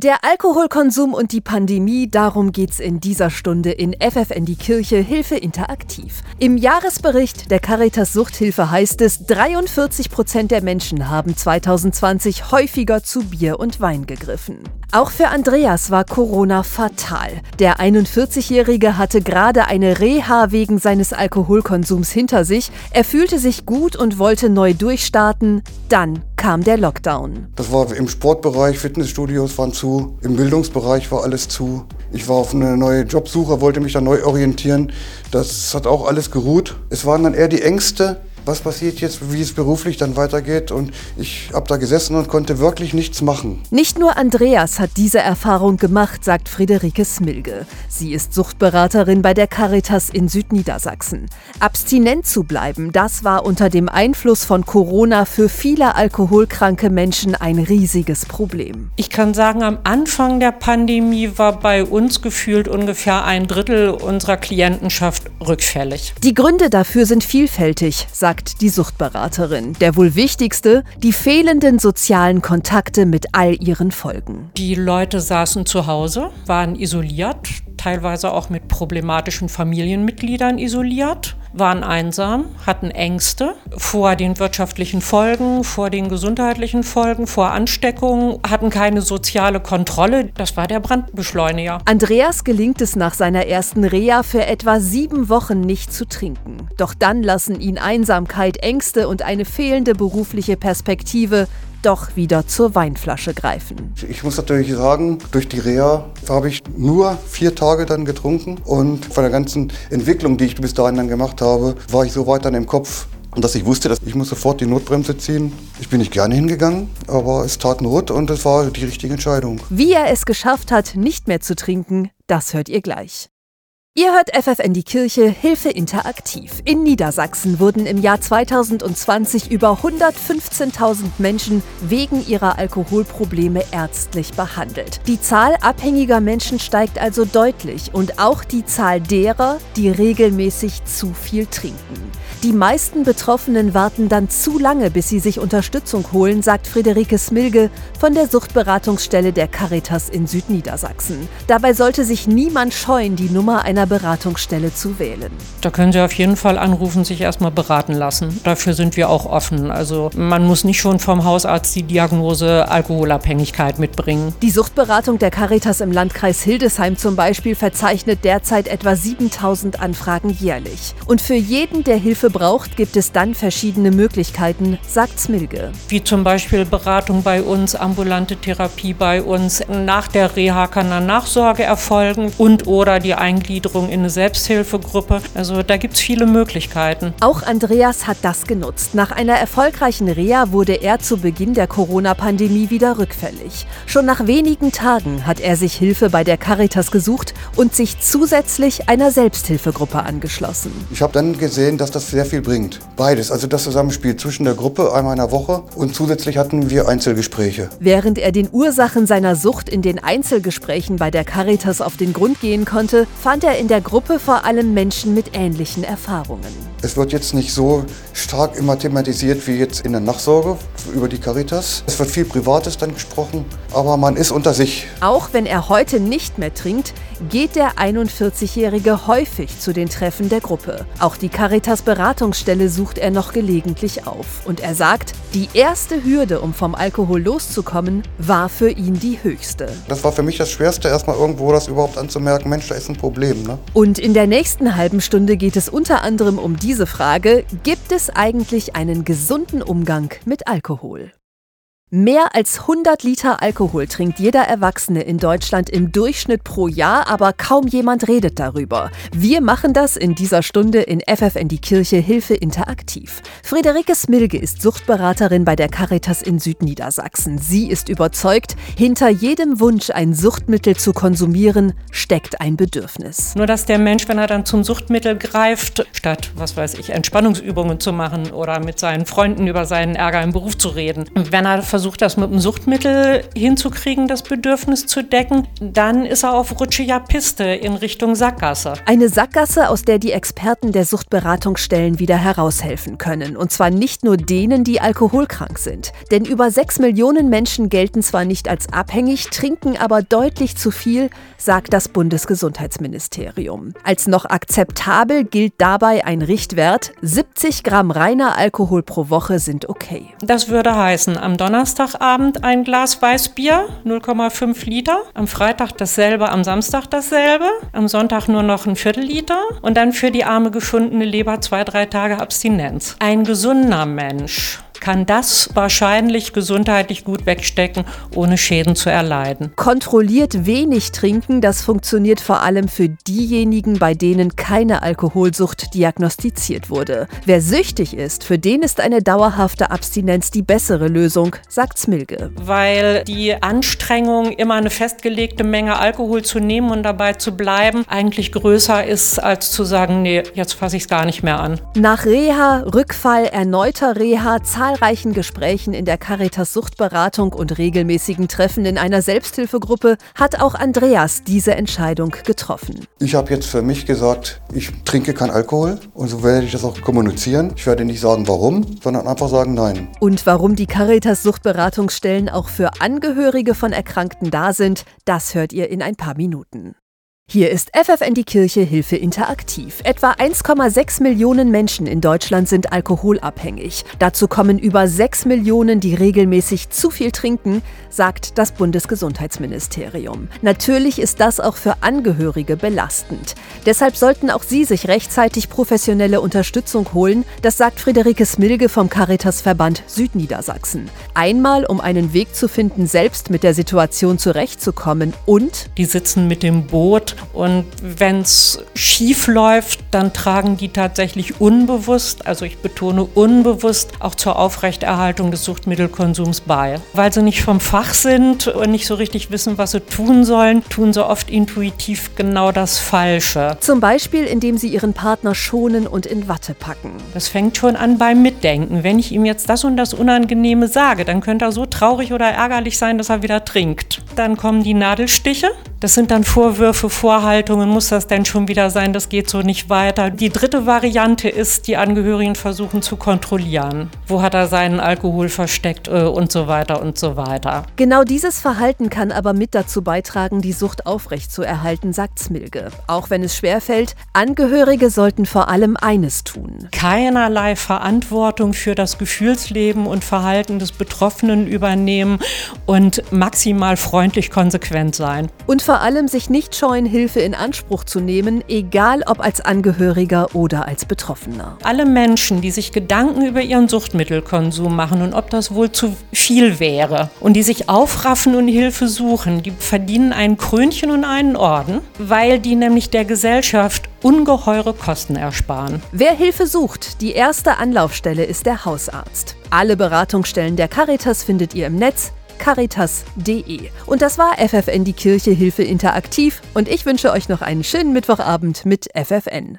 Der Alkoholkonsum und die Pandemie, darum geht's in dieser Stunde in FFN die Kirche Hilfe interaktiv. Im Jahresbericht der Caritas Suchthilfe heißt es, 43 Prozent der Menschen haben 2020 häufiger zu Bier und Wein gegriffen. Auch für Andreas war Corona fatal. Der 41-Jährige hatte gerade eine Reha wegen seines Alkoholkonsums hinter sich. Er fühlte sich gut und wollte neu durchstarten. Dann kam der Lockdown. Das war im Sportbereich, Fitnessstudios waren zu, im Bildungsbereich war alles zu. Ich war auf eine neue Jobsuche, wollte mich da neu orientieren. Das hat auch alles geruht. Es waren dann eher die Ängste, was passiert jetzt, wie es beruflich dann weitergeht. Und ich habe da gesessen und konnte wirklich nichts machen. Nicht nur Andreas hat diese Erfahrung gemacht, sagt Friederike Smilge. Sie ist Suchtberaterin bei der Caritas in Südniedersachsen. Abstinent zu bleiben, das war unter dem Einfluss von Corona für viele alkoholkranke Menschen ein riesiges Problem. Ich kann sagen, am Anfang der Pandemie war bei uns gefühlt ungefähr ein Drittel unserer Klientenschaft rückfällig. Die Gründe dafür sind vielfältig, sagt sagt die Suchtberaterin. Der wohl wichtigste, die fehlenden sozialen Kontakte mit all ihren Folgen. Die Leute saßen zu Hause, waren isoliert, teilweise auch mit problematischen Familienmitgliedern isoliert, waren einsam, hatten Ängste vor den wirtschaftlichen Folgen, vor den gesundheitlichen Folgen, vor Ansteckungen, hatten keine soziale Kontrolle. Das war der Brandbeschleuniger. Andreas gelingt es nach seiner ersten Reha für etwa sieben Wochen nicht zu trinken. Doch dann lassen ihn Einsamkeit, Ängste und eine fehlende berufliche Perspektive doch wieder zur Weinflasche greifen. Ich muss natürlich sagen, durch die Reha habe ich nur vier Tage dann getrunken und von der ganzen Entwicklung, die ich bis dahin dann gemacht habe, war ich so weit dann im Kopf, dass ich wusste, dass ich muss sofort die Notbremse ziehen. Ich bin nicht gerne hingegangen, aber es tat Not und es war die richtige Entscheidung. Wie er es geschafft hat, nicht mehr zu trinken, das hört ihr gleich. Ihr hört FFN die Kirche Hilfe interaktiv. In Niedersachsen wurden im Jahr 2020 über 115.000 Menschen wegen ihrer Alkoholprobleme ärztlich behandelt. Die Zahl abhängiger Menschen steigt also deutlich und auch die Zahl derer, die regelmäßig zu viel trinken. Die meisten Betroffenen warten dann zu lange, bis sie sich Unterstützung holen, sagt Friederike Smilge von der Suchtberatungsstelle der Caritas in Südniedersachsen. Dabei sollte sich niemand scheuen, die Nummer einer Beratungsstelle zu wählen. Da können Sie auf jeden Fall anrufen, sich erstmal beraten lassen. Dafür sind wir auch offen. Also man muss nicht schon vom Hausarzt die Diagnose Alkoholabhängigkeit mitbringen. Die Suchtberatung der Caritas im Landkreis Hildesheim zum Beispiel verzeichnet derzeit etwa 7000 Anfragen jährlich. Und für jeden, der Hilfe braucht, gibt es dann verschiedene Möglichkeiten, sagt Smilge. Wie zum Beispiel Beratung bei uns, ambulante Therapie bei uns. Nach der Reha kann dann Nachsorge erfolgen und oder die Eingliederung in eine Selbsthilfegruppe. Also da gibt es viele Möglichkeiten. Auch Andreas hat das genutzt. Nach einer erfolgreichen Reha wurde er zu Beginn der Corona-Pandemie wieder rückfällig. Schon nach wenigen Tagen hat er sich Hilfe bei der Caritas gesucht und sich zusätzlich einer Selbsthilfegruppe angeschlossen. Ich habe dann gesehen, dass das sehr viel bringt. Beides, also das Zusammenspiel zwischen der Gruppe einmal in der Woche und zusätzlich hatten wir Einzelgespräche. Während er den Ursachen seiner Sucht in den Einzelgesprächen bei der Caritas auf den Grund gehen konnte, fand er in der Gruppe vor allem Menschen mit ähnlichen Erfahrungen. Es wird jetzt nicht so stark immer thematisiert wie jetzt in der Nachsorge über die Caritas. Es wird viel Privates dann gesprochen, aber man ist unter sich. Auch wenn er heute nicht mehr trinkt, geht der 41-Jährige häufig zu den Treffen der Gruppe. Auch die Caritas Beratungsstelle sucht er noch gelegentlich auf. Und er sagt, die erste Hürde, um vom Alkohol loszukommen, war für ihn die höchste. Das war für mich das Schwerste, erstmal irgendwo das überhaupt anzumerken, Mensch, da ist ein Problem. Ne? Und in der nächsten halben Stunde geht es unter anderem um diese Frage, gibt es eigentlich einen gesunden Umgang mit Alkohol? Mehr als 100 Liter Alkohol trinkt jeder Erwachsene in Deutschland im Durchschnitt pro Jahr, aber kaum jemand redet darüber. Wir machen das in dieser Stunde in FFN die Kirche Hilfe interaktiv. Friederike Smilge ist Suchtberaterin bei der Caritas in Südniedersachsen. Sie ist überzeugt, hinter jedem Wunsch, ein Suchtmittel zu konsumieren, steckt ein Bedürfnis. Nur dass der Mensch, wenn er dann zum Suchtmittel greift, statt, was weiß ich, Entspannungsübungen zu machen oder mit seinen Freunden über seinen Ärger im Beruf zu reden, wenn er versucht das mit einem Suchtmittel hinzukriegen, das Bedürfnis zu decken, dann ist er auf rutschiger Piste in Richtung Sackgasse. Eine Sackgasse, aus der die Experten der Suchtberatungsstellen wieder heraushelfen können. Und zwar nicht nur denen, die alkoholkrank sind. Denn über sechs Millionen Menschen gelten zwar nicht als abhängig, trinken aber deutlich zu viel, sagt das Bundesgesundheitsministerium. Als noch akzeptabel gilt dabei ein Richtwert, 70 Gramm reiner Alkohol pro Woche sind okay. Das würde heißen, am Donnerstagabend ein Glas Weißbier, 0,5 Liter, am Freitag dasselbe, am Samstag dasselbe, am Sonntag nur noch ein Viertel Liter und dann für die arme gefundene Leber zwei, drei Tage Abstinenz. Ein gesunder Mensch kann das wahrscheinlich gesundheitlich gut wegstecken, ohne Schäden zu erleiden. Kontrolliert wenig trinken, das funktioniert vor allem für diejenigen, bei denen keine Alkoholsucht diagnostiziert wurde. Wer süchtig ist, für den ist eine dauerhafte Abstinenz die bessere Lösung, sagt Smilge. Weil die Anstrengung, immer eine festgelegte Menge Alkohol zu nehmen und dabei zu bleiben, eigentlich größer ist, als zu sagen, nee, jetzt fasse ich es gar nicht mehr an. Nach Reha, Rückfall, erneuter Reha, zahlreichen Gesprächen in der Caritas Suchtberatung und regelmäßigen Treffen in einer Selbsthilfegruppe hat auch Andreas diese Entscheidung getroffen. Ich habe jetzt für mich gesagt, ich trinke keinen Alkohol und so werde ich das auch kommunizieren. Ich werde nicht sagen, warum, sondern einfach sagen, nein. Und warum die Caritas Suchtberatungsstellen auch für Angehörige von Erkrankten da sind, das hört ihr in ein paar Minuten. Hier ist FFN die Kirche Hilfe interaktiv. Etwa 1,6 Millionen Menschen in Deutschland sind alkoholabhängig. Dazu kommen über 6 Millionen, die regelmäßig zu viel trinken, sagt das Bundesgesundheitsministerium. Natürlich ist das auch für Angehörige belastend. Deshalb sollten auch sie sich rechtzeitig professionelle Unterstützung holen, das sagt Friederike Smilge vom Caritasverband Südniedersachsen. Einmal, um einen Weg zu finden, selbst mit der Situation zurechtzukommen und die sitzen mit dem Boot und wenn es schief läuft, dann tragen die tatsächlich unbewusst, also ich betone unbewusst, auch zur Aufrechterhaltung des Suchtmittelkonsums bei. Weil sie nicht vom Fach sind und nicht so richtig wissen, was sie tun sollen, tun sie oft intuitiv genau das Falsche. Zum Beispiel, indem sie ihren Partner schonen und in Watte packen. Das fängt schon an beim Mitdenken. Wenn ich ihm jetzt das und das Unangenehme sage, dann könnte er so traurig oder ärgerlich sein, dass er wieder trinkt. Dann kommen die Nadelstiche. Das sind dann Vorwürfe, Vorhaltungen, muss das denn schon wieder sein, das geht so nicht weiter. Die dritte Variante ist, die Angehörigen versuchen zu kontrollieren. Wo hat er seinen Alkohol versteckt äh, und so weiter und so weiter. Genau dieses Verhalten kann aber mit dazu beitragen, die Sucht aufrechtzuerhalten, sagt Smilge. Auch wenn es schwerfällt, Angehörige sollten vor allem eines tun. Keinerlei Verantwortung für das Gefühlsleben und Verhalten des Betroffenen übernehmen und maximal freundlich konsequent sein. Und vor allem sich nicht scheuen, Hilfe in Anspruch zu nehmen, egal ob als Angehöriger oder als Betroffener. Alle Menschen, die sich Gedanken über ihren Suchtmittelkonsum machen und ob das wohl zu viel wäre und die sich aufraffen und Hilfe suchen, die verdienen ein Krönchen und einen Orden, weil die nämlich der Gesellschaft ungeheure Kosten ersparen. Wer Hilfe sucht, die erste Anlaufstelle ist der Hausarzt. Alle Beratungsstellen der Caritas findet ihr im Netz caritas.de. Und das war FFN die Kirche Hilfe interaktiv und ich wünsche euch noch einen schönen Mittwochabend mit FFN.